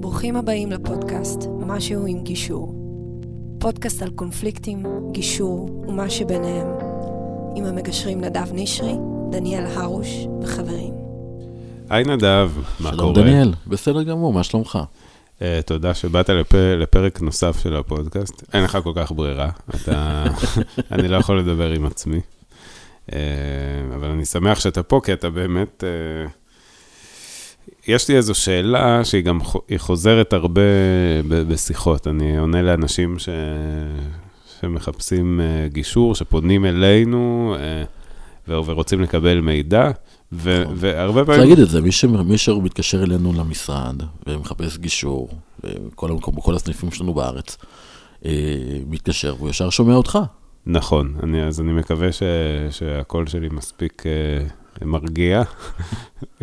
ברוכים הבאים לפודקאסט משהו עם גישור. פודקאסט על קונפליקטים, גישור ומה שביניהם. עם המגשרים נדב נשרי, דניאל הרוש וחברים. היי נדב, מה שלום קורה? דניאל, בסדר גמור, מה שלומך? Uh, תודה שבאת לפ... לפרק נוסף של הפודקאסט. אין לך כל כך ברירה, אתה... אני לא יכול לדבר עם עצמי. Uh, אבל אני שמח שאתה פה, כי אתה באמת... Uh, יש לי איזו שאלה שהיא גם חוזרת הרבה. בשיחות. אני עונה לאנשים ש... שמחפשים uh, גישור, שפונים אלינו ו... ורוצים לקבל מידע. ו- נכון. והרבה צריך פעמים... להגיד את זה, מי ש- מי שמתקשר אלינו למשרד ומחפש גישור, בכל המקום, בכל הסניפים שלנו בארץ, אה, מתקשר והוא ישר שומע אותך. נכון, אני, אז אני מקווה ש, שהקול שלי מספיק אה, מרגיע,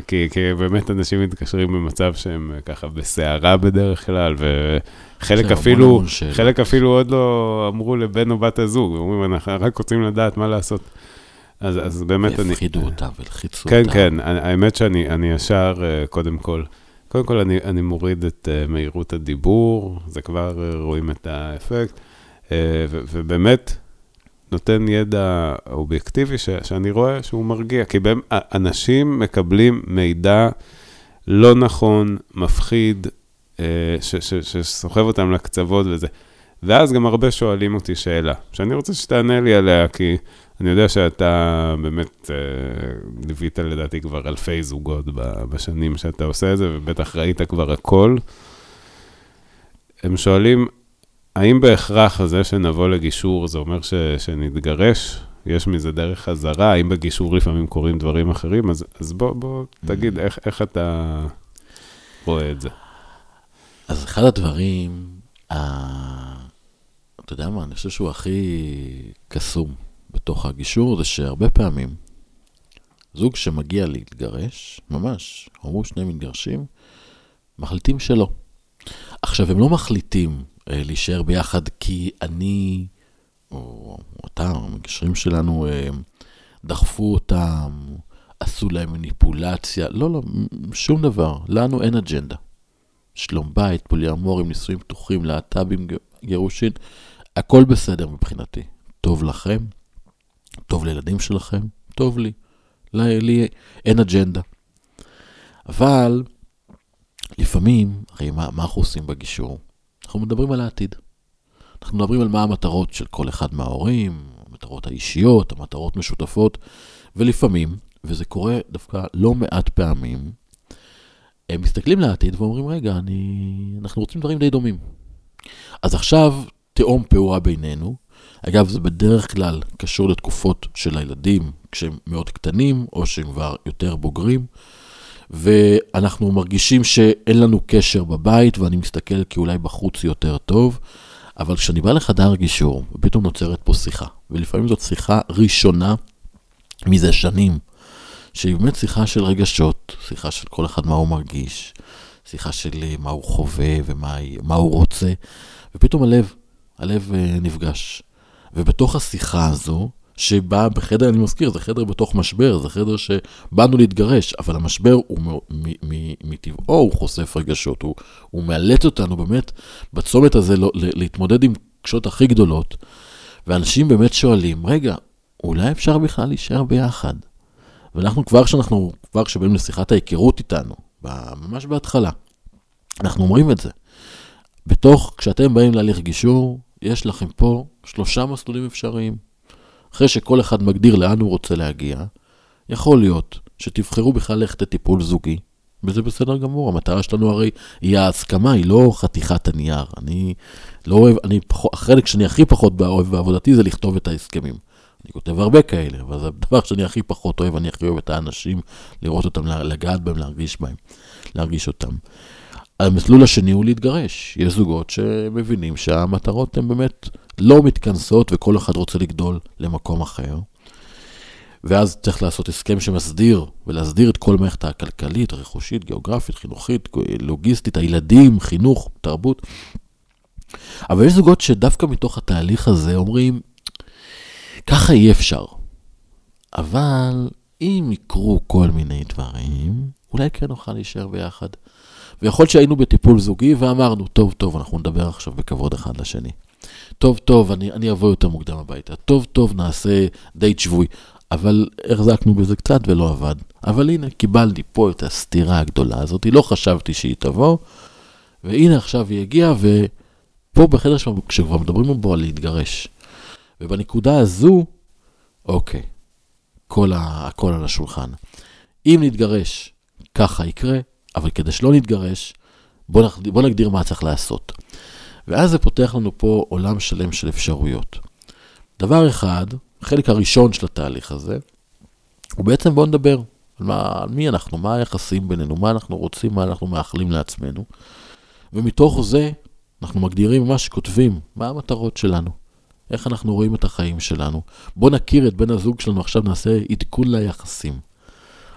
כי, כי באמת אנשים מתקשרים במצב שהם ככה בסערה בדרך כלל, וחלק אפילו. חלק אפילו עוד לא אמרו לבן או בת הזוג, אומרים, אנחנו רק רוצים לדעת מה לעשות. אז, אז באמת אני... והפחידו אותם ולחיצו כן, אותם. כן, אני- האמת שאני אני ישר, אה, קודם כל, קודם כל אני, אני מוריד את אה, מהירות הדיבור, זה כבר אה, רואים את האפקט, ו- ובאמת נותן ידע אובייקטיבי ש, שאני רואה שהוא מרגיע, כי באמת, אנשים מקבלים מידע לא נכון, מפחיד, אה, שסוחב אותם לקצוות וזה. ואז גם הרבה שואלים אותי שאלה, שאני רוצה שתענה לי עליה, כי אני יודע שאתה באמת אה, ליווית לדעתי כבר אלפי זוגות בשנים שאתה עושה את זה, ובטח ראית כבר הכל. הם שואלים, האם בהכרח זה שנבוא לגישור זה אומר ש, שנתגרש? יש מזה דרך חזרה? האם בגישור לפעמים קורים דברים אחרים? אז, אז בוא, בוא תגיד, איך, איך אתה רואה את זה? אז אחד הדברים, ה- אתה יודע מה, אני חושב שהוא הכי קסום בתוך הגישור, זה שהרבה פעמים זוג שמגיע להתגרש, ממש, אמרו שני מתגרשים, מחליטים שלא. עכשיו, הם לא מחליטים להישאר ביחד כי אני, או אתה, או המגשרים שלנו, אה, דחפו אותם, עשו להם מניפולציה, לא, לא, שום דבר, לנו אין אג'נדה. שלום בית, פוליאמורים, נישואים פתוחים, להט"בים, גירושין, הכל בסדר מבחינתי. טוב לכם, טוב לילדים שלכם, טוב לי. לי, לי אין אג'נדה. אבל לפעמים, הרי מה, מה אנחנו עושים בגישור? אנחנו מדברים על העתיד. אנחנו מדברים על מה המטרות של כל אחד מההורים, המטרות האישיות, המטרות משותפות, ולפעמים, וזה קורה דווקא לא מעט פעמים, הם מסתכלים לעתיד ואומרים, רגע, אני... אנחנו רוצים דברים די דומים. אז עכשיו תהום פעורה בינינו. אגב, זה בדרך כלל קשור לתקופות של הילדים כשהם מאוד קטנים, או שהם כבר יותר בוגרים, ואנחנו מרגישים שאין לנו קשר בבית, ואני מסתכל כי אולי בחוץ יותר טוב, אבל כשאני בא לחדר גישור, ופתאום נוצרת פה שיחה, ולפעמים זאת שיחה ראשונה מזה שנים, שהיא באמת שיחה של רגשות, שיחה של כל אחד מה הוא מרגיש, שיחה של אה, מה הוא חווה ומה מה הוא רוצה, ופתאום הלב, הלב אה, נפגש. ובתוך השיחה הזו, שבאה בחדר, אני מזכיר, זה חדר בתוך משבר, זה חדר שבאנו להתגרש, אבל המשבר הוא מטבעו, הוא חושף רגשות, הוא, הוא מאלץ אותנו באמת בצומת הזה לא, להתמודד עם קשות הכי גדולות, ואנשים באמת שואלים, רגע, אולי אפשר בכלל להישאר ביחד? ואנחנו כבר כשאנחנו, כבר כשבאים לשיחת ההיכרות איתנו, ממש בהתחלה, אנחנו אומרים את זה. בתוך, כשאתם באים להליך גישור, יש לכם פה שלושה מסלולים אפשריים. אחרי שכל אחד מגדיר לאן הוא רוצה להגיע, יכול להיות שתבחרו בכלל ללכת לטיפול זוגי, וזה בסדר גמור, המטרה שלנו הרי היא ההסכמה, היא לא חתיכת הנייר. אני לא אוהב, אני פחות, החלק שאני הכי פחות אוהב בעבודתי זה לכתוב את ההסכמים. אני כותב הרבה כאלה, אבל זה הדבר שאני הכי פחות אוהב, אני הכי אוהב את האנשים, לראות אותם, לגעת בהם, להרגיש בהם, להרגיש אותם. המסלול השני הוא להתגרש. יש זוגות שמבינים שהמטרות הן באמת לא מתכנסות וכל אחד רוצה לגדול למקום אחר. ואז צריך לעשות הסכם שמסדיר, ולהסדיר את כל מערכת הכלכלית, הרכושית, גיאוגרפית, חינוכית, לוגיסטית, הילדים, חינוך, תרבות. אבל יש זוגות שדווקא מתוך התהליך הזה אומרים, ככה אי אפשר. אבל אם יקרו כל מיני דברים, אולי כן נוכל להישאר ביחד. ויכול שהיינו בטיפול זוגי ואמרנו, טוב, טוב, אנחנו נדבר עכשיו בכבוד אחד לשני. טוב, טוב, אני, אני אבוא יותר מוקדם הביתה. טוב, טוב, נעשה דייט שבוי. אבל החזקנו בזה קצת ולא עבד. אבל הנה, קיבלתי פה את הסתירה הגדולה הזאת, לא חשבתי שהיא תבוא, והנה עכשיו היא הגיעה, ופה בחדר שלנו, כשכבר מדברים בו על להתגרש. ובנקודה הזו, אוקיי, כל ה, הכל על השולחן. אם נתגרש, ככה יקרה, אבל כדי שלא נתגרש, בוא, נח, בוא נגדיר מה צריך לעשות. ואז זה פותח לנו פה עולם שלם של אפשרויות. דבר אחד, החלק הראשון של התהליך הזה, הוא בעצם בוא נדבר על, מה, על מי אנחנו, מה היחסים בינינו, מה אנחנו רוצים, מה אנחנו מאחלים לעצמנו. ומתוך זה אנחנו מגדירים מה שכותבים, מה המטרות שלנו, איך אנחנו רואים את החיים שלנו. בוא נכיר את בן הזוג שלנו, עכשיו נעשה עדכון ליחסים.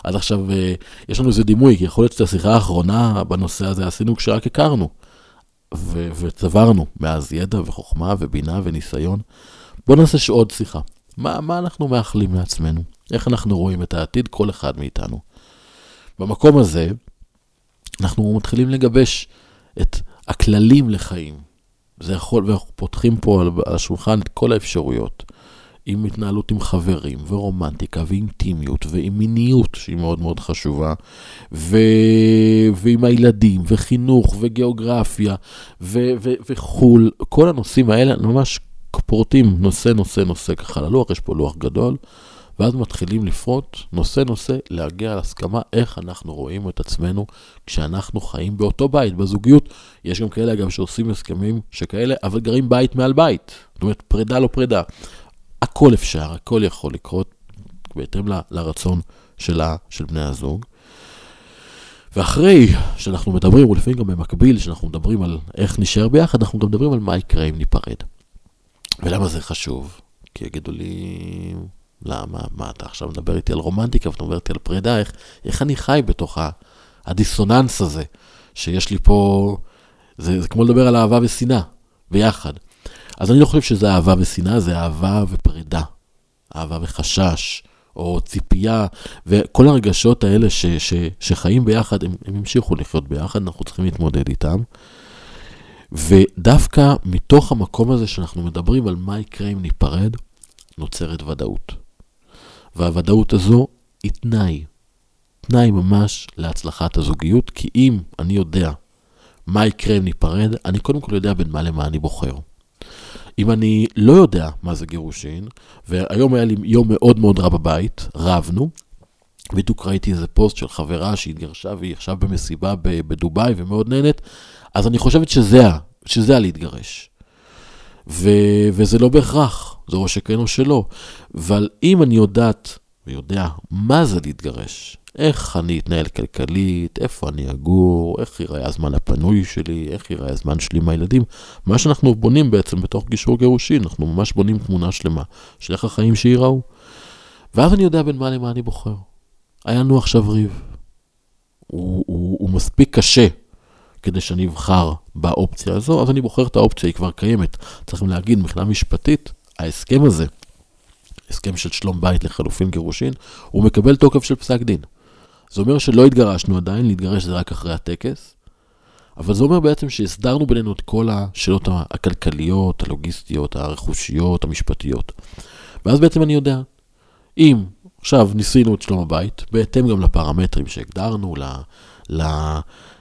אז עכשיו אה, יש לנו איזה דימוי, כי יכול להיות שאת השיחה האחרונה בנושא הזה עשינו כשרק הכרנו. ו- וצברנו מאז ידע וחוכמה ובינה וניסיון. בוא נעשה עוד שיחה. מה, מה אנחנו מאחלים לעצמנו? איך אנחנו רואים את העתיד, כל אחד מאיתנו. במקום הזה, אנחנו מתחילים לגבש את הכללים לחיים. זה יכול, ואנחנו פותחים פה על השולחן את כל האפשרויות. עם התנהלות עם חברים, ורומנטיקה, ואינטימיות, ועם מיניות, שהיא מאוד מאוד חשובה, ו... ועם הילדים, וחינוך, וגיאוגרפיה, ו... ו... וחו"ל, כל הנושאים האלה ממש פורטים נושא, נושא, נושא ככה ללוח, יש פה לוח גדול, ואז מתחילים לפרוט נושא, נושא, להגיע להסכמה איך אנחנו רואים את עצמנו כשאנחנו חיים באותו בית, בזוגיות. יש גם כאלה, אגב, שעושים הסכמים שכאלה, אבל גרים בית מעל בית. זאת אומרת, פרידה לא פרידה. הכל אפשר, הכל יכול לקרות בהתאם ל, לרצון שלה, של בני הזוג. ואחרי שאנחנו מדברים, ולפעמים גם במקביל, שאנחנו מדברים על איך נשאר ביחד, אנחנו גם מדברים על מה יקרה אם ניפרד. ולמה זה חשוב? כי יגידו לי, למה, מה אתה עכשיו מדבר איתי על רומנטיקה ואתה מדבר איתי על פרידה, איך, איך אני חי בתוך הדיסוננס הזה, שיש לי פה, זה, זה כמו לדבר על אהבה ושנאה, ביחד. אז אני לא חושב שזה אהבה ושנאה, זה אהבה ופרידה. אהבה וחשש, או ציפייה, וכל הרגשות האלה ש, ש, שחיים ביחד, הם, הם המשיכו לחיות ביחד, אנחנו צריכים להתמודד איתם. ודווקא מתוך המקום הזה שאנחנו מדברים על מה יקרה אם ניפרד, נוצרת ודאות. והוודאות הזו היא תנאי, תנאי ממש להצלחת הזוגיות, כי אם אני יודע מה יקרה אם ניפרד, אני קודם כל יודע בין מה למה אני בוחר. אם אני לא יודע מה זה גירושין, והיום היה לי יום מאוד מאוד רע בבית, רבנו, בדיוק ראיתי איזה פוסט של חברה שהתגרשה והיא עכשיו במסיבה בדובאי ומאוד נהנית, אז אני חושבת שזה, שזה הלהתגרש. ו, וזה לא בהכרח, זה או שכן או שלא. אבל אם אני יודעת ויודע מה זה להתגרש, איך אני אתנהל כלכלית, איפה אני אגור, איך ייראה הזמן הפנוי שלי, איך ייראה הזמן שלי עם הילדים. מה שאנחנו בונים בעצם בתוך גישור גירושין, אנחנו ממש בונים תמונה שלמה של איך החיים שייראו. ואז אני יודע בין מה למה אני בוחר. היה לנו עכשיו ריב. הוא, הוא, הוא מספיק קשה כדי שאני אבחר באופציה הזו, אז אני בוחר את האופציה, היא כבר קיימת. צריכים להגיד, מבחינה משפטית, ההסכם הזה, הסכם של שלום בית לחלופין גירושין, הוא מקבל תוקף של פסק דין. זה אומר שלא התגרשנו עדיין, להתגרש זה רק אחרי הטקס, אבל זה אומר בעצם שהסדרנו בינינו את כל השאלות הכלכליות, הלוגיסטיות, הרכושיות, המשפטיות. ואז בעצם אני יודע, אם עכשיו ניסינו את שלום הבית, בהתאם גם לפרמטרים שהגדרנו, ל, ל,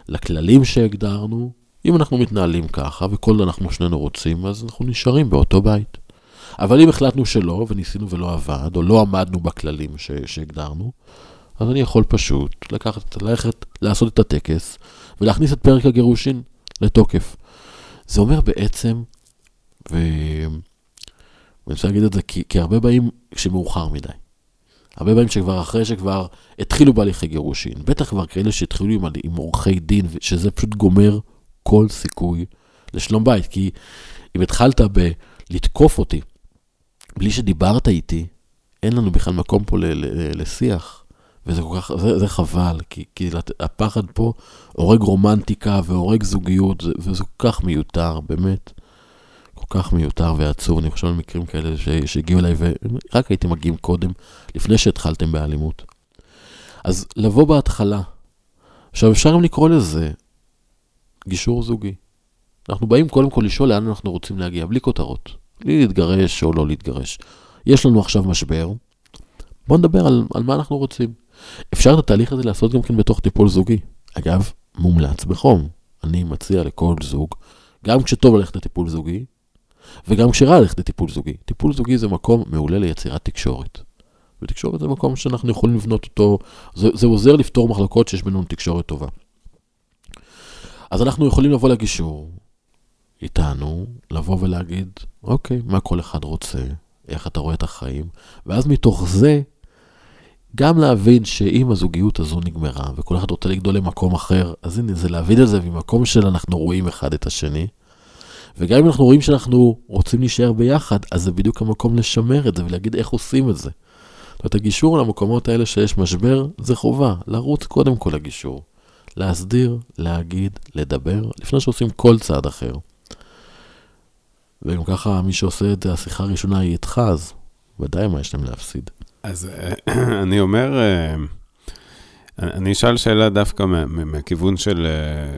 לכללים שהגדרנו, אם אנחנו מתנהלים ככה, וכל אנחנו שנינו רוצים, אז אנחנו נשארים באותו בית. אבל אם החלטנו שלא, וניסינו ולא עבד, או לא עמדנו בכללים שהגדרנו, אז אני יכול פשוט לקחת, ללכת, לעשות את הטקס, ולהכניס את פרק הגירושין לתוקף. זה אומר בעצם, ו... ואני רוצה להגיד את זה כי, כי הרבה באים כשמאוחר מדי. הרבה באים שכבר אחרי שכבר התחילו בהליכי גירושין, בטח כבר כאלה שהתחילו עם, עם עורכי דין, שזה פשוט גומר כל סיכוי לשלום בית. כי אם התחלת בלתקוף אותי בלי שדיברת איתי, אין לנו בכלל מקום פה לשיח. וזה כל כך, זה, זה חבל, כי, כי הפחד פה הורג רומנטיקה והורג זוגיות, וזה כל כך מיותר, באמת. כל כך מיותר ועצוב. אני חושב על מקרים כאלה שהגיעו אליי, ורק הייתם מגיעים קודם, לפני שהתחלתם באלימות. אז לבוא בהתחלה עכשיו, אפשר גם לקרוא לזה גישור זוגי. אנחנו באים קודם כל לשאול לאן אנחנו רוצים להגיע, בלי כותרות. בלי להתגרש או לא להתגרש. יש לנו עכשיו משבר, בואו נדבר על, על מה אנחנו רוצים. אפשר את התהליך הזה לעשות גם כן בתוך טיפול זוגי. אגב, מומלץ בחום. אני מציע לכל זוג, גם כשטוב ללכת לטיפול זוגי, וגם כשרע ללכת לטיפול זוגי. טיפול זוגי זה מקום מעולה ליצירת תקשורת. ותקשורת זה מקום שאנחנו יכולים לבנות אותו, זה, זה עוזר לפתור מחלוקות שיש בינינו תקשורת טובה. אז אנחנו יכולים לבוא לגישור איתנו, לבוא ולהגיד, אוקיי, מה כל אחד רוצה, איך אתה רואה את החיים, ואז מתוך זה, גם להבין שאם הזוגיות הזו נגמרה, וכל אחד רוצה לגדול למקום אחר, אז הנה, זה להבין את זה ממקום של אנחנו רואים אחד את השני, וגם אם אנחנו רואים שאנחנו רוצים להישאר ביחד, אז זה בדיוק המקום לשמר את זה ולהגיד איך עושים את זה. זאת אומרת, הגישור למקומות האלה שיש משבר, זה חובה, לרוץ קודם כל לגישור. להסדיר, להגיד, לדבר, לפני שעושים כל צעד אחר. וגם ככה, מי שעושה את השיחה הראשונה היא איתך, אז ודאי מה יש להם להפסיד. אז אה, אני אומר, אה, אני אשאל שאלה דווקא מהכיוון של, אה,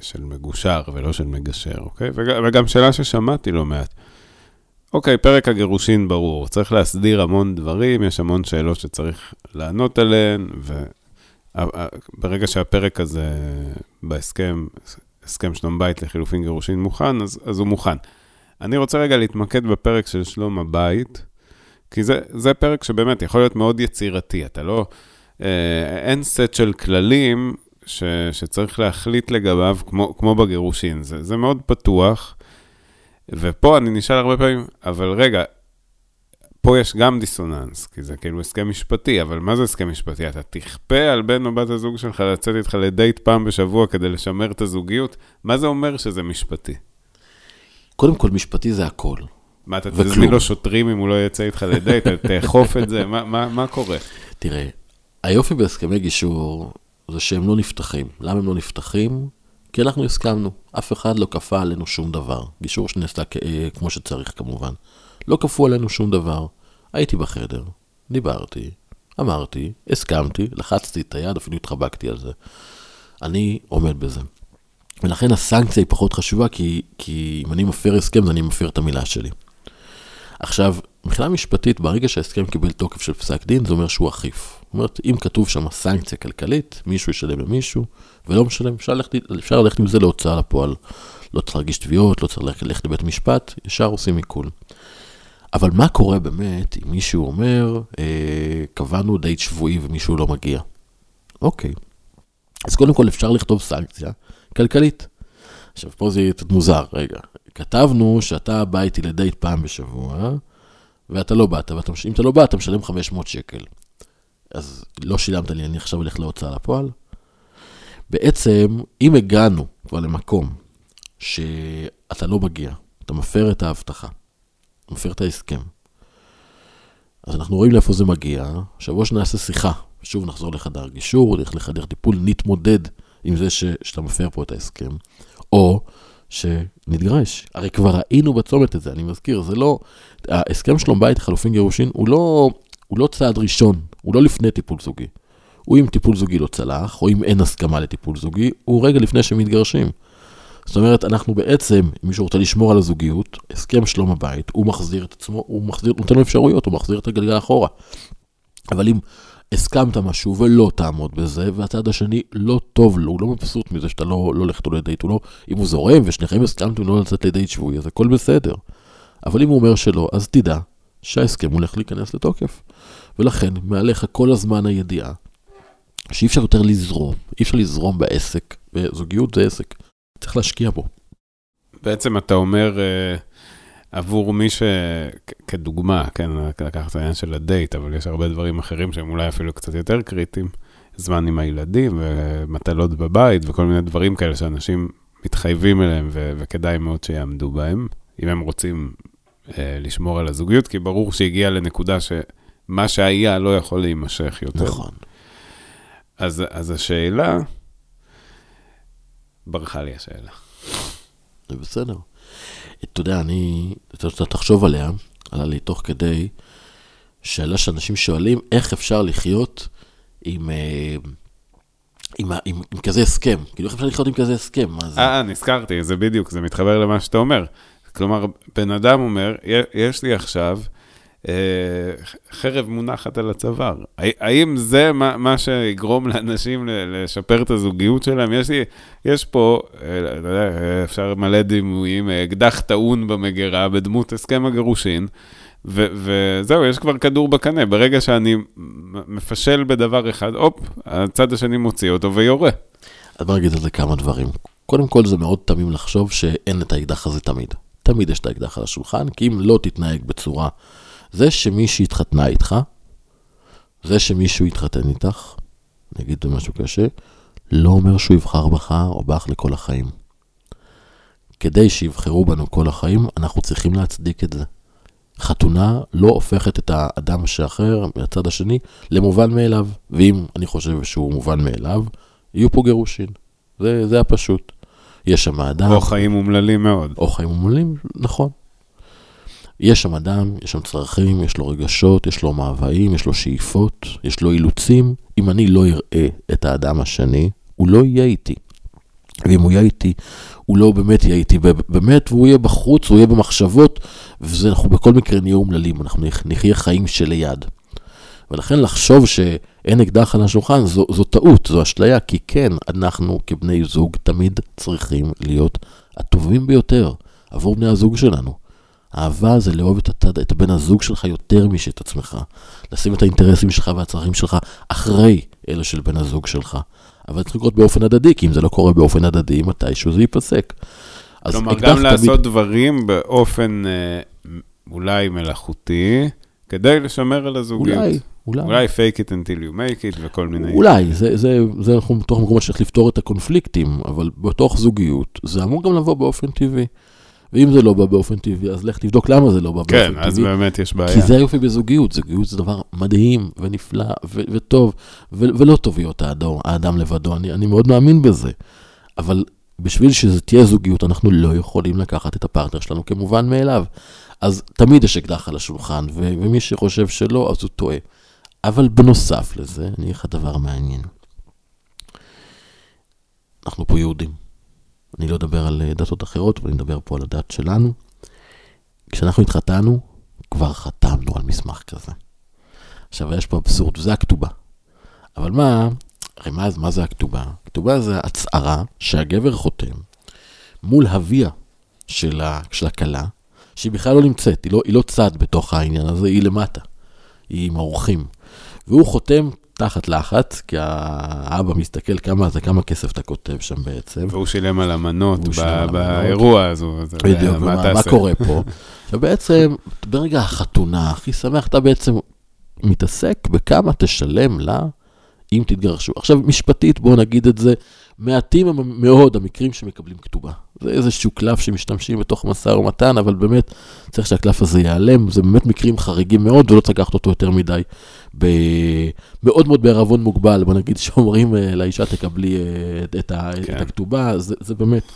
של מגושר ולא של מגשר, אוקיי? וגם שאלה ששמעתי לא מעט. אוקיי, פרק הגירושין ברור, צריך להסדיר המון דברים, יש המון שאלות שצריך לענות עליהן, וברגע שהפרק הזה בהסכם, הסכם שלום בית לחילופין גירושין מוכן, אז, אז הוא מוכן. אני רוצה רגע להתמקד בפרק של שלום הבית, כי זה, זה פרק שבאמת יכול להיות מאוד יצירתי, אתה לא... אה, אין סט של כללים ש, שצריך להחליט לגביו, כמו, כמו בגירושין. זה, זה מאוד פתוח, ופה אני נשאל הרבה פעמים, אבל רגע, פה יש גם דיסוננס, כי זה כאילו הסכם משפטי, אבל מה זה הסכם משפטי? אתה תכפה על בן או בת הזוג שלך לצאת איתך לדייט פעם בשבוע כדי לשמר את הזוגיות? מה זה אומר שזה משפטי? קודם כל, משפטי זה הכל. מה, אתה תזמין לו שוטרים אם הוא לא יצא איתך לדייט? תאכוף את זה? מה, מה, מה קורה? תראה, היופי בהסכמי גישור זה שהם לא נפתחים. למה הם לא נפתחים? כי אנחנו הסכמנו. אף אחד לא כפה עלינו שום דבר. גישור שנעשה אה, כמו שצריך כמובן. לא כפו עלינו שום דבר. הייתי בחדר, דיברתי, אמרתי, הסכמתי, לחצתי את היד, אפילו התחבקתי על זה. אני עומד בזה. ולכן הסנקציה היא פחות חשובה, כי, כי אם אני מפר הסכם, אז אני מפר את המילה שלי. עכשיו, מבחינה משפטית, ברגע שההסכם קיבל תוקף של פסק דין, זה אומר שהוא אכיף. זאת אומרת, אם כתוב שם סנקציה כלכלית, מישהו ישלם למישהו, ולא משלם, אפשר ללכת, אפשר ללכת עם זה להוצאה לפועל. לא צריך להגיש תביעות, לא צריך ללכת לבית משפט, ישר עושים עיכול. אבל מה קורה באמת אם מישהו אומר, אה, קבענו דייט שבועי ומישהו לא מגיע? אוקיי. אז קודם כל אפשר לכתוב סנקציה כלכלית. עכשיו, פה זה יהיה קצת מוזר, רגע. כתבנו שאתה בא איתי לדייט פעם בשבוע, ואתה לא באת, ואם אתה לא בא, אתה משלם 500 שקל. אז לא שילמת לי, אני עכשיו הולך להוצאה לפועל. בעצם, אם הגענו כבר למקום שאתה לא מגיע, אתה מפר את ההבטחה, מפר את ההסכם, אז אנחנו רואים לאיפה זה מגיע, שבוע שנעשה שיחה, שוב נחזור לחדר גישור, נלך לחדר טיפול, נתמודד עם זה ש, שאתה מפר פה את ההסכם, או שנתגרש. הרי כבר ראינו בצומת הזה, אני מזכיר, זה לא, ההסכם שלום בית חלופין גירושין הוא לא, הוא לא צעד ראשון, הוא לא לפני טיפול זוגי. הוא אם טיפול זוגי לא צלח, או אם אין הסכמה לטיפול זוגי, הוא רגע לפני שמתגרשים. זאת אומרת, אנחנו בעצם, אם מישהו רוצה לשמור על הזוגיות, הסכם שלום הבית, הוא מחזיר את עצמו, הוא מחזיר, נותן לו אפשרויות, הוא מחזיר את הגלגל אחורה. אבל אם הסכמת משהו ולא תעמוד בזה, והצד השני לא טוב לו, הוא לא מבסוט מזה שאתה לא, לא הולך איתו לדייט, הוא לא, אם הוא זורם ושניכם הסכמתם לא לצאת לדייט שבועי, אז הכל בסדר. אבל אם הוא אומר שלא, אז תדע שההסכם הולך להיכנס לתוקף. ולכן, מעליך כל הזמן הידיעה שאי אפשר יותר לזרום, אי אפשר לזרום בעסק, וזוגיות זה עסק, צריך להשקיע בו. בעצם אתה אומר, uh, עבור מי ש... כדוגמה, כן, לקחת את העניין של הדייט, אבל יש הרבה דברים אחרים שהם אולי אפילו קצת יותר קריטיים, זמן עם הילדים ומטלות בבית וכל מיני דברים כאלה שאנשים מתחייבים אליהם ו- וכדאי מאוד שיעמדו בהם, אם הם רוצים uh, לשמור על הזוגיות, כי ברור שהגיע לנקודה שמה שהיה לא יכול להימשך יותר. נכון. אז, אז השאלה, ברחה לי השאלה. זה בסדר. אתה יודע, אני, אתה תחשוב עליה, עלה לי תוך כדי, שאלה שאנשים שואלים, איך אפשר לחיות עם, אה, עם, עם, עם כזה הסכם. כאילו, איך אפשר לחיות עם כזה הסכם? זה? אה, נזכרתי, זה בדיוק, זה מתחבר למה שאתה אומר. כלומר, בן אדם אומר, "י- יש לי עכשיו אה, חרב מונחת על הצוואר. הא- האם זה מה, מה שיגרום לאנשים לשפר את הזוגיות שלהם? יש לי, יש פה, אה, אתה יודע, אה, אפשר מלא דימויים, אה, אקדח טעון במגירה בדמות הסכם הגירושין. וזהו, יש כבר כדור בקנה. ברגע שאני מפשל בדבר אחד, הופ, הצד השני מוציא אותו ויורה. אז בוא נגיד על זה כמה דברים. קודם כל, זה מאוד תמים לחשוב שאין את האקדח הזה תמיד. תמיד יש את האקדח על השולחן, כי אם לא תתנהג בצורה... זה שמישהי התחתנה איתך, זה שמישהו התחתן איתך, נגיד משהו קשה, לא אומר שהוא יבחר בך או בך לכל החיים. כדי שיבחרו בנו כל החיים, אנחנו צריכים להצדיק את זה. חתונה לא הופכת את האדם שאחר, מהצד השני, למובן מאליו. ואם אני חושב שהוא מובן מאליו, יהיו פה גירושין. זה, זה הפשוט. יש שם אדם, או חיים אומללים מאוד. או חיים אומללים, נכון. יש שם אדם, יש שם צרכים, יש לו רגשות, יש לו מאוויים, יש לו שאיפות, יש לו אילוצים. אם אני לא אראה את האדם השני, הוא לא יהיה איתי. ואם הוא יהיה איתי, הוא לא באמת יהיה איתי באמת, והוא יהיה בחוץ, הוא יהיה במחשבות, ואנחנו בכל מקרה נהיה אומללים, אנחנו נחיה חיים שליד. ולכן לחשוב שאין אקדח על השולחן זו, זו טעות, זו אשליה, כי כן, אנחנו כבני זוג תמיד צריכים להיות הטובים ביותר עבור בני הזוג שלנו. אהבה זה לאהוב את, הצד, את בן הזוג שלך יותר משאת עצמך. לשים את האינטרסים שלך והצרכים שלך אחרי אלה של בן הזוג שלך. אבל צריך לקרות באופן הדדי, כי אם זה לא קורה באופן הדדי, מתישהו זה ייפסק. אז כלומר, גם תמיד- לעשות דברים באופן אה, אולי מלאכותי, כדי לשמר על הזוגיות. אולי, אולי. אולי fake it until you make it וכל מיני... אולי, זה, זה, זה אנחנו בתוך מקומות שצריך לפתור את הקונפליקטים, אבל בתוך זוגיות זה אמור גם לבוא באופן טבעי. ואם זה לא בא באופן טבעי, אז לך תבדוק למה זה לא בא כן, באופן אז טבעי. באמת יש בעיה. כי זה היופי בזוגיות, זוגיות זה דבר מדהים ונפלא ו- וטוב, ו- ולא טוב להיות האדם, האדם לבדו, אני, אני מאוד מאמין בזה. אבל בשביל שזה תהיה זוגיות, אנחנו לא יכולים לקחת את הפרטנר שלנו כמובן מאליו. אז תמיד יש אקדח על השולחן, ו- ומי שחושב שלא, אז הוא טועה. אבל בנוסף לזה, אני אגיד לך דבר מעניין. אנחנו פה יהודים. אני לא אדבר על אה, דתות אחרות, אבל אני אדבר פה על הדת שלנו. כשאנחנו התחתנו, כבר חתמנו על מסמך כזה. עכשיו, יש פה אבסורד, וזה הכתובה. אבל מה, הרי מה, מה זה הכתובה? הכתובה זה הצהרה שהגבר חותם מול אביה של, הכלה, שהיא בכלל לא נמצאת, היא לא, היא לא צד בתוך העניין הזה, היא למטה. היא עם האורחים. והוא חותם תחת לחץ, כי האבא מסתכל כמה זה, כמה כסף אתה כותב שם בעצם. והוא שילם על המנות. באירוע, יודע, בדיוק, מה? קורה פה? ובעצם, ברגע החתונה, הכי שמח, אתה בעצם מתעסק בכמה תשלם לה אם תתגרשו. עכשיו, משפטית, בואו נגיד את זה, מעטים הם מאוד המקרים שמקבלים כתובה. זה איזשהו קלף שמשתמשים בתוך משא ומתן, אבל באמת צריך שהקלף הזה ייעלם, זה באמת מקרים חריגים מאוד, ולא צריך לקחת אותו יותר מדי, ב... מאוד מאוד בערבון מוגבל, בוא נגיד שאומרים אה, לאישה תקבלי אה, את, את. כן. את הכתובה, זה, זה באמת,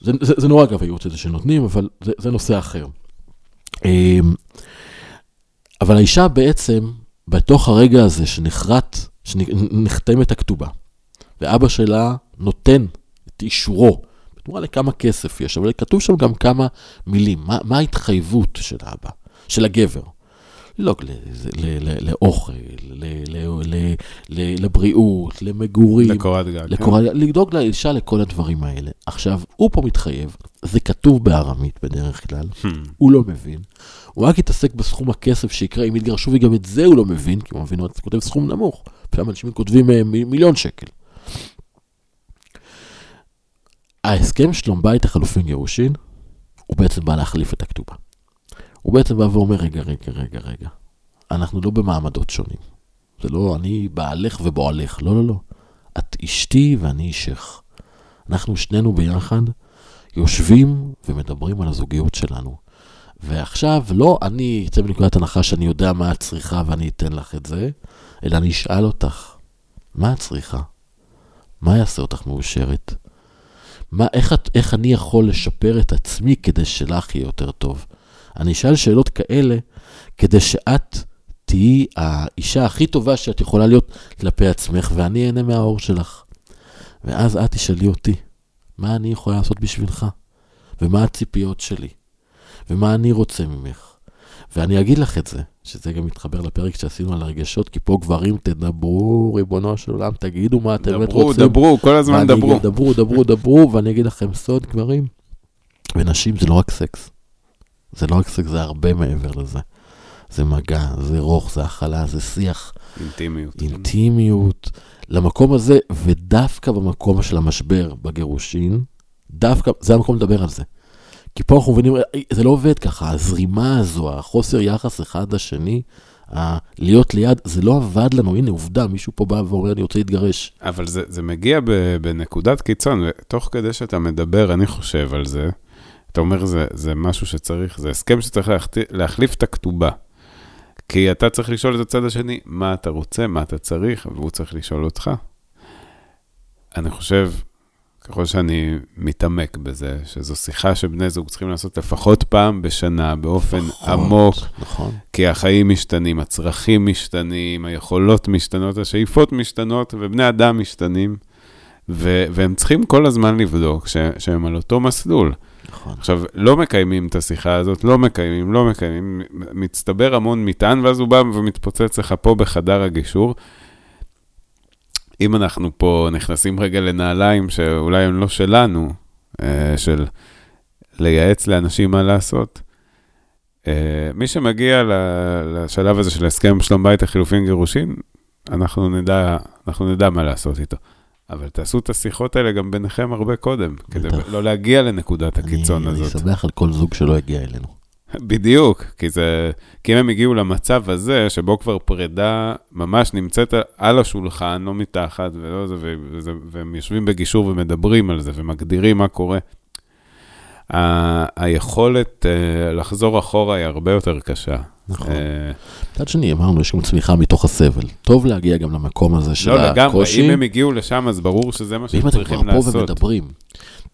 זה, זה, זה נורא אגב הייעוץ הזה שנותנים, אבל זה, זה נושא אחר. אמ, אבל האישה בעצם, בתוך הרגע הזה שנחרט, שנחתמת הכתובה, ואבא שלה נותן את אישורו, בתמורה לכמה כסף יש, אבל כתוב שם גם כמה מילים, מה, מה ההתחייבות של האבא, של הגבר. לא לאוכל, לבריאות, למגורים, לקורת גג. כן. לקורא, לדאוג לאישה לכל הדברים האלה. עכשיו, הוא פה מתחייב, זה כתוב בארמית בדרך כלל, Hmm. הוא לא מבין. הוא רק יתעסק בסכום הכסף שיקרה אם יתגרשו, וגם את זה הוא לא מבין, כי הוא מבין, הוא כותב סכום נמוך. פעם אנשים כותבים אה, מיליון שקל. ההסכם שלום בית החלופין גירושין, הוא בעצם בא להחליף את הכתובה. הוא בעצם בא ואומר, רגע, רגע, רגע, רגע, אנחנו לא במעמדות שונים. זה לא אני בעלך ובועלך, לא, לא, לא. את אשתי ואני אישך. אנחנו שנינו ביחד יושבים ומדברים על הזוגיות שלנו. ועכשיו, לא אני אצא מנקודת הנחה שאני יודע מה את צריכה ואני אתן לך את זה, אלא אני אשאל אותך, מה את צריכה? מה יעשה אותך מאושרת? מה, איך, את, איך אני יכול לשפר את עצמי כדי שלך יהיה יותר טוב? אני אשאל שאלות כאלה כדי שאת תהיי האישה הכי טובה שאת יכולה להיות כלפי עצמך, ואני אהנה מהאור שלך. ואז את תשאלי אותי, מה אני יכולה לעשות בשבילך? ומה הציפיות שלי? ומה אני רוצה ממך? ואני אגיד לך את זה, שזה גם מתחבר לפרק שעשינו על הרגשות, כי פה גברים תדברו, ריבונו של עולם, תגידו מה אתם באמת דברו, רוצים. דברו, כל הזמן דברו. דברו, דברו, דברו, ואני אגיד לכם סוד, גברים. ונשים זה לא רק סקס. זה לא רק סקס, זה הרבה מעבר לזה. זה מגע, זה רוך, זה הכלה, זה שיח, אינטימיות. אינטימיות. למקום הזה, ודווקא במקום של המשבר בגירושין, דווקא, זה המקום לדבר על זה. כי פה אנחנו מבינים, זה לא עובד ככה, הזרימה הזו, החוסר יחס אחד לשני, להיות ליד, זה לא עבד לנו, הנה עובדה, מישהו פה בא ואומר, אני רוצה להתגרש. אבל זה, זה מגיע ב, בנקודת קיצון, ותוך כדי שאתה מדבר, אני חושב על זה, אתה אומר, זה, זה משהו שצריך, זה הסכם שצריך להחת, להחליף את הכתובה. כי אתה צריך לשאול את הצד השני, מה אתה רוצה, מה אתה צריך, והוא צריך לשאול אותך. אני חושב, ככל שאני מתעמק בזה, שזו שיחה שבני זוג צריכים לעשות לפחות פעם בשנה, באופן נכון, עמוק, נכון. כי החיים משתנים, הצרכים משתנים, היכולות משתנות, השאיפות משתנות, ובני אדם משתנים, ו- והם צריכים כל הזמן לבדוק ש- שהם על אותו מסלול. נכון. עכשיו, לא מקיימים את השיחה הזאת, לא מקיימים, לא מקיימים, מצטבר המון מטען, ואז הוא בא ומתפוצץ לך פה בחדר הגישור. אם אנחנו פה נכנסים רגע לנעליים שאולי הם לא שלנו, אה, של לייעץ לאנשים מה לעשות, אה, מי שמגיע לשלב הזה של הסכם שלום בית, החילופין גירושין, אנחנו נדע, אנחנו נדע מה לעשות איתו. אבל תעשו את השיחות האלה גם ביניכם הרבה קודם, כדי. לא להגיע לנקודת הקיצון אני, הזאת. אני שמח על כל זוג שלא הגיע אלינו. בדיוק, כי זה, כי אם הם הגיעו למצב הזה, שבו כבר פרידה ממש נמצאת על השולחן, לא מתחת, ולא זה, וזה, והם יושבים בגישור ומדברים על זה, ומגדירים מה קורה. ה- היכולת אה, לחזור אחורה היא הרבה יותר קשה. נכון. אה, מצד שני, אמרנו, יש גם צמיחה מתוך הסבל. טוב להגיע גם למקום הזה של לא, לגמרי, הקושי. אם הם הגיעו לשם, אז ברור שזה מה שהם ואם אתם כבר צריכים פה לעשות. ומדברים,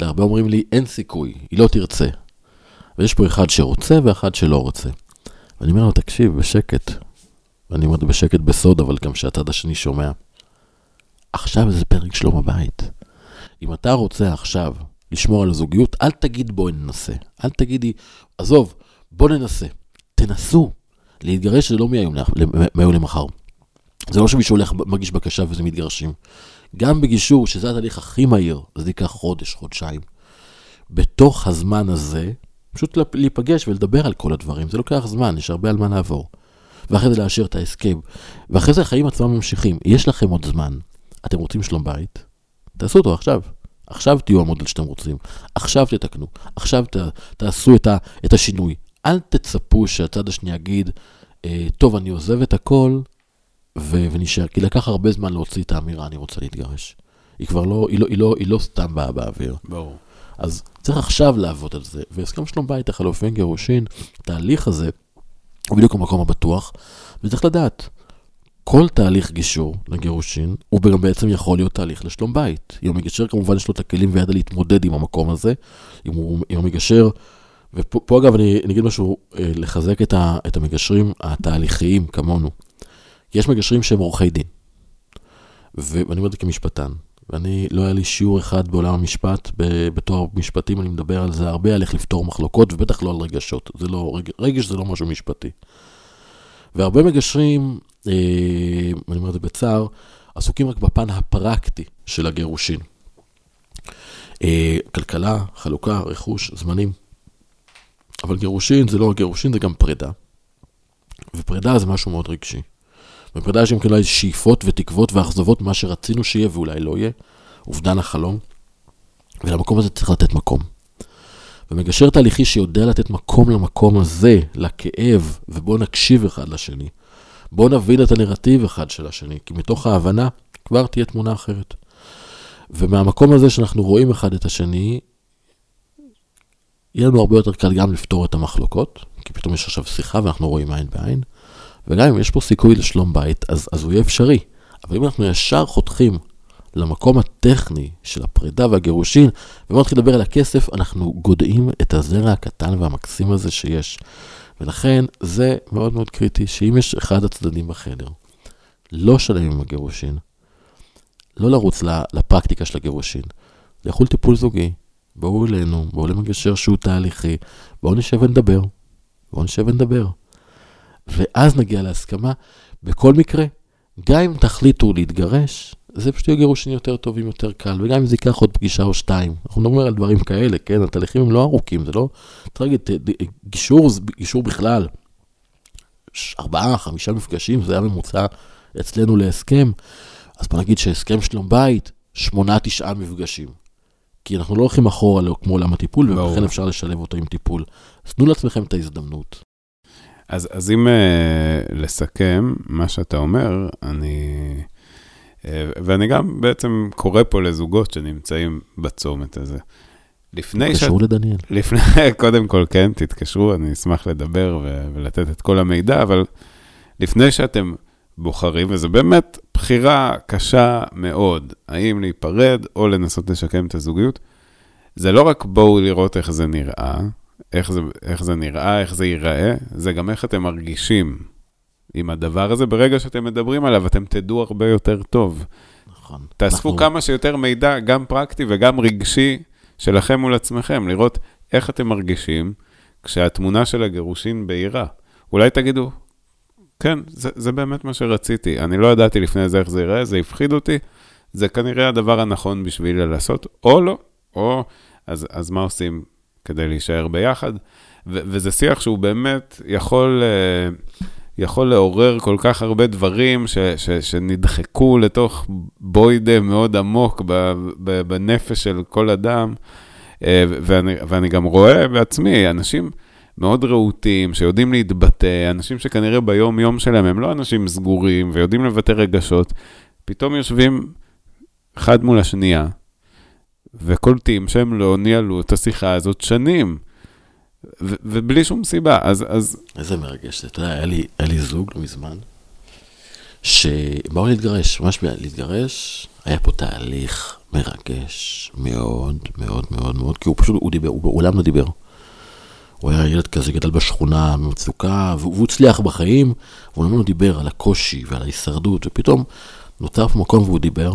הרבה אומרים לי, אין סיכוי, היא לא תרצה. ויש פה אחד שרוצה ואחד שלא רוצה. ואני אומר לו, תקשיב, בשקט. ואני אומר בשקט בסוד, אבל גם שהצד השני שומע. עכשיו זה פרק שלום הבית. אם אתה רוצה עכשיו לשמור על הזוגיות, אל תגיד בואי ננסה. אל תגידי, עזוב, בוא ננסה. תנסו. להתגרש זה לא מהיום, מהיום למחר. זה לא שמישהו הולך, מגיש בקשה וזה מתגרשים. גם בגישור, שזה התהליך הכי מהיר, זה ייקח חודש, חודשיים. בתוך הזמן הזה, פשוט להיפגש ולדבר על כל הדברים, זה לוקח זמן, יש הרבה על מה לעבור. ואחרי זה לאשר את ההסכם. ואחרי זה החיים עצמם ממשיכים. יש לכם עוד זמן. אתם רוצים שלום בית? תעשו אותו עכשיו. עכשיו תהיו המודל שאתם רוצים. עכשיו תתקנו. עכשיו ת, תעשו את, ה, את השינוי. אל תצפו שהצד השני יגיד, אה, טוב, אני עוזב את הכל ו- ונשאר. כי לקח הרבה זמן להוציא את האמירה, אני רוצה להתגרש. היא כבר לא, היא לא, היא לא, היא לא סתם באה באוויר. ברור. אז צריך עכשיו לעבוד על זה. והסכם שלום בית, החלופין גירושין, התהליך הזה, הוא בדיוק המקום הבטוח, וצריך לדעת, כל תהליך גישור לגירושין, הוא גם בעצם יכול להיות תהליך לשלום בית. אם המגשר כמובן יש לו את הכלים וידע להתמודד עם המקום הזה, אם, הוא, אם המגשר, ופה פה, אגב אני, אני אגיד משהו, אה, לחזק את, ה, את המגשרים התהליכיים כמונו. יש מגשרים שהם עורכי דין, ואני אומר את זה כמשפטן. ואני, לא היה לי שיעור אחד בעולם המשפט, בתואר משפטים, אני מדבר על זה הרבה, על איך לפתור מחלוקות, ובטח לא על רגשות. זה לא, רג, רגש זה לא משהו משפטי. והרבה מגשרים, אה, אני אומר את זה בצער, עסוקים רק בפן הפרקטי של הגירושין. אה, כלכלה, חלוקה, רכוש, זמנים. אבל גירושין זה לא רק גירושין, זה גם פרידה. ופרידה זה משהו מאוד רגשי. בפרידה יש גם כאלה שאיפות ותקוות ואכזבות, מה שרצינו שיהיה ואולי לא יהיה, אובדן החלום, ולמקום הזה צריך לתת מקום. ומגשר תהליכי שיודע לתת מקום למקום הזה, לכאב, ובואו נקשיב אחד לשני. בואו נבין את הנרטיב אחד של השני, כי מתוך ההבנה כבר תהיה תמונה אחרת. ומהמקום הזה שאנחנו רואים אחד את השני, יהיה לנו הרבה יותר קל גם לפתור את המחלוקות, כי פתאום יש עכשיו שיחה ואנחנו רואים עין בעין, וגם אם יש פה סיכוי לשלום בית, אז, אז הוא יהיה אפשרי. אבל אם אנחנו ישר חותכים למקום הטכני של הפרידה והגירושין, ובואו נתחיל לדבר על הכסף, אנחנו גודעים את הזרע הקטן והמקסים הזה שיש. ולכן זה מאוד מאוד קריטי, שאם יש אחד הצדדים בחדר, לא שלם עם הגירושין, לא לרוץ לפרקטיקה של הגירושין, לכו לטיפול זוגי, בואו אלינו, בואו למגשר שהוא תהליכי, בואו נשב ונדבר, בואו נשב ונדבר. ואז נגיע להסכמה. בכל מקרה, גם אם תחליטו להתגרש, זה פשוט יהיה גירושין יותר טובים, יותר קל, וגם אם זה ייקח עוד פגישה או שתיים. אנחנו מדברים על דברים כאלה, כן? התהליכים הם לא ארוכים, זה לא... צריך להגיד, גישור, גישור בכלל, ארבעה, חמישה מפגשים, זה היה ממוצע אצלנו להסכם. אז בוא נגיד שהסכם שלום בית, שמונה, תשעה מפגשים. כי אנחנו לא הולכים אחורה כמו עולם הטיפול, ולכן אפשר לשלב אותו עם טיפול. אז תנו לעצמכם את ההזדמנות. אז, אז אם uh, לסכם, מה שאתה אומר, אני... Uh, ואני גם בעצם קורא פה לזוגות שנמצאים בצומת הזה. לפני ש... תתקשרו לדניאל. לפני, קודם כל, כן, תתקשרו, אני אשמח לדבר ו- ולתת את כל המידע, אבל לפני שאתם בוחרים, וזו באמת בחירה קשה מאוד, האם להיפרד או לנסות לשקם את הזוגיות, זה לא רק בואו לראות איך זה נראה, איך זה, איך זה נראה, איך זה ייראה, זה גם איך אתם מרגישים עם הדבר הזה. ברגע שאתם מדברים עליו, אתם תדעו הרבה יותר טוב. נכון. תאספו אנחנו... כמה שיותר מידע, גם פרקטי וגם רגשי, שלכם מול עצמכם, לראות איך אתם מרגישים כשהתמונה של הגירושין בהירה. אולי תגידו, כן, זה, זה באמת מה שרציתי. אני לא ידעתי לפני זה איך זה ייראה, זה הפחיד אותי, זה כנראה הדבר הנכון בשבילי לעשות, או לא, או אז, אז מה עושים כדי להישאר ביחד? ו, וזה שיח שהוא באמת יכול, אה, יכול לעורר כל כך הרבה דברים ש, ש, שנדחקו לתוך בוידה מאוד עמוק ב, ב, בנפש של כל אדם. אה, ואני, ואני גם רואה בעצמי, אנשים... מאוד רהוטים, שיודעים להתבטא, אנשים שכנראה ביום-יום שלהם הם לא אנשים סגורים ויודעים לבטא רגשות, פתאום יושבים אחד מול השנייה, וקולטים שהם לא ניהלו את השיחה הזאת שנים, ו- ובלי שום סיבה, אז... אז... איזה מרגש, אתה יודע, היה לי, היה לי זוג לא מזמן, שבאו להתגרש, ממש להתגרש, היה פה תהליך מרגש מאוד מאוד מאוד מאוד, כי הוא פשוט, הוא דיבר, הוא מעולם לא דיבר. הוא היה ילד כזה, גדל בשכונה, במצוקה, והוא הצליח בחיים, והוא לא דיבר על הקושי ועל ההישרדות, ופתאום נוצר פה מקום והוא דיבר.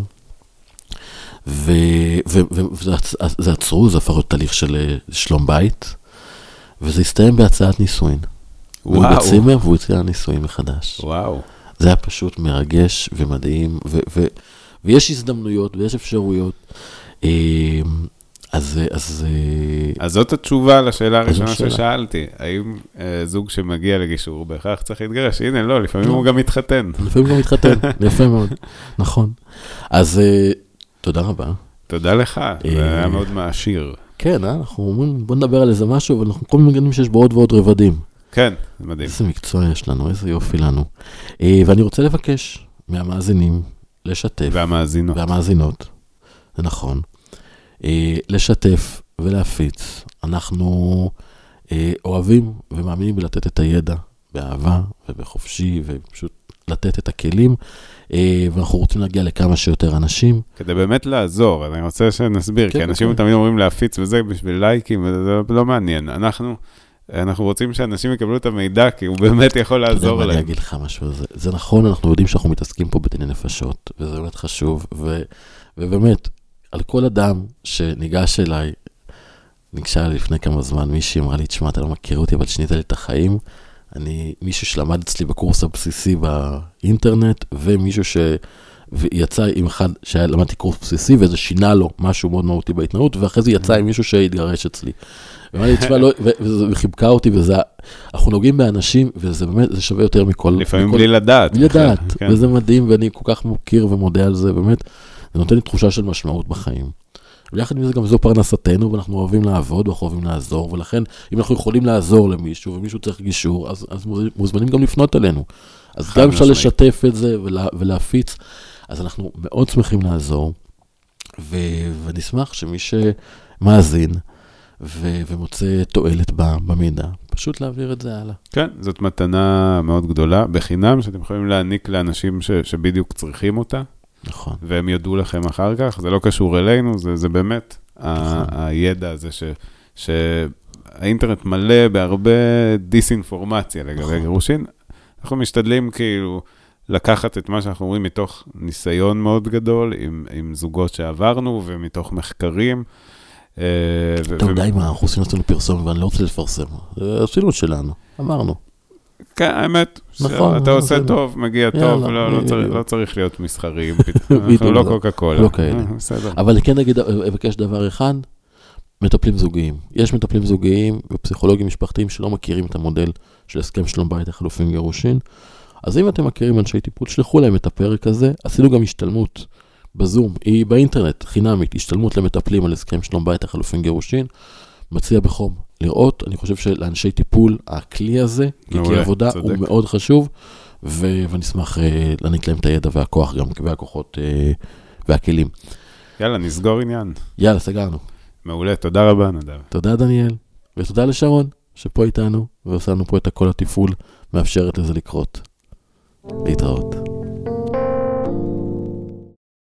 וזה עצרו, זה הפך להיות תהליך של אה, שלום בית, וזה הסתיים בהצעת נישואין. וואו. הוא בצימר והוא הציע נישואין מחדש. וואו. זה היה פשוט מרגש ומדהים, ו- ו- ויש הזדמנויות ויש אפשרויות. אה, אז... אז, אז זאת התשובה לשאלה הראשונה ששאלתי. האם אה, זוג שמגיע לגישור בהכרח צריך להתגרש? הנה, לא, לפעמים לא. הוא גם מתחתן. לפעמים הוא גם מתחתן, יפה מאוד, נכון. אז אה, תודה רבה. תודה לך, זה אה, היה מאוד מעשיר. כן, אנחנו אומרים, בוא נדבר על איזה משהו, ואנחנו כל מיני מגנים שיש בו עוד ועוד רבדים. כן, זה מדהים. איזה מקצוע יש לנו, איזה יופי לנו. ואני רוצה לבקש מהמאזינים לשתף. והמאזינות. והמאזינות, זה נכון. אה, לשתף ולהפיץ. אנחנו אה, אוהבים ומאמינים בלתת את הידע באהבה ובחופשי, ופשוט לתת את הכלים, אה, ואנחנו רוצים להגיע לכמה שיותר אנשים. כדי באמת לעזור, אני רוצה שנסביר, כן, כי אנשים כן. תמיד אומרים להפיץ וזה בשביל לייקים, וזה לא מעניין. אנחנו... אנחנו רוצים שאנשים יקבלו את המידע, כי הוא באמת יכול לעזור להם. אני אגיד לך משהו, זה, זה נכון, אנחנו יודעים שאנחנו מתעסקים פה בדיני נפשות, וזה באמת חשוב, ו, ובאמת, על כל אדם שניגש אליי, ניגשה לפני כמה זמן, מישהי אמרה לי, תשמע, אתה לא מכיר אותי, אבל שינית לי את החיים. אני, מישהו שלמד אצלי בקורס הבסיסי באינטרנט, ומישהו שיצא עם אחד שלמדתי קורס בסיסי, וזה שינה לו משהו מאוד מהותי בהתנהלות, ואחרי זה יצא עם מישהו שהתגרש אצלי. ואמר לי, תשמע, לא, וחיבקה אותי, וזה, אנחנו נוגעים באנשים, וזה באמת, זה שווה יותר מכל... לפעמים מכל, בלי לדעת. בלי לדעת, כן. וזה מדהים, ואני כל כך מוקיר ומודה על זה, באמת. זה נותן לי תחושה של משמעות בחיים. ויחד עם זה גם זו פרנסתנו, ואנחנו אוהבים לעבוד, ואנחנו אוהבים לעזור, ולכן אם אנחנו יכולים לעזור למישהו, ומישהו צריך גישור, אז, אז מוזמנים גם לפנות אלינו. אז גם אפשר לשתף את זה ולה, ולהפיץ. אז אנחנו מאוד שמחים לעזור, ו, ונשמח שמי שמאזין ו, ומוצא תועלת במידע, פשוט להעביר את זה הלאה. כן, זאת מתנה מאוד גדולה, בחינם, שאתם יכולים להעניק לאנשים ש, שבדיוק צריכים אותה. נכון. והם יודו לכם אחר כך, זה לא קשור אלינו, זה, זה באמת נכון. ה- הידע הזה ש, ש, האינטרנט מלא בהרבה דיסאינפורמציה לגבי נכון. גירושין. אנחנו משתדלים כאילו לקחת את מה שאנחנו אומרים מתוך ניסיון מאוד גדול, עם, עם זוגות שעברנו ומתוך מחקרים. אה, טוב, ו- די מה, אנחנו עושים לעצמנו פרסום ואני לא רוצה לפרסם. זה עשינו את שלנו, אמרנו. כן, האמת, נכון, אתה עושה. טוב, מגיע טוב, לא, לא, בדיוק. צריך, לא צריך להיות מסחריים, אנחנו לא. קוקה קולה. לא כאלה. אה, בסדר. אבל כן אגיד, אבקש דבר אחד, מטפלים זוגיים. יש מטפלים זוגיים ופסיכולוגים משפחתיים שלא מכירים את המודל של הסכם שלום בית לחלופין גירושין. אז אם אתם מכירים אנשי טיפול, שלחו להם את הפרק הזה. עשינו גם השתלמות בזום, היא באינטרנט, חינמית, השתלמות למטפלים על הסכם שלום בית לחלופין גירושין. מציע בחום לראות, אני חושב שלאנשי טיפול, הכלי הזה, ככלי עבודה, צודק. הוא מאוד חשוב, ו- ואני אשמח אה, להעניק להם את הידע והכוח גם, והכוחות אה, והכלים. יאללה, נסגור עניין. יאללה, סגרנו. מעולה, תודה רבה, נדב. תודה דניאל, ותודה לשרון, שפה איתנו, ועושה לנו פה את הכל התפעול, מאפשרת לזה לקרות. להתראות.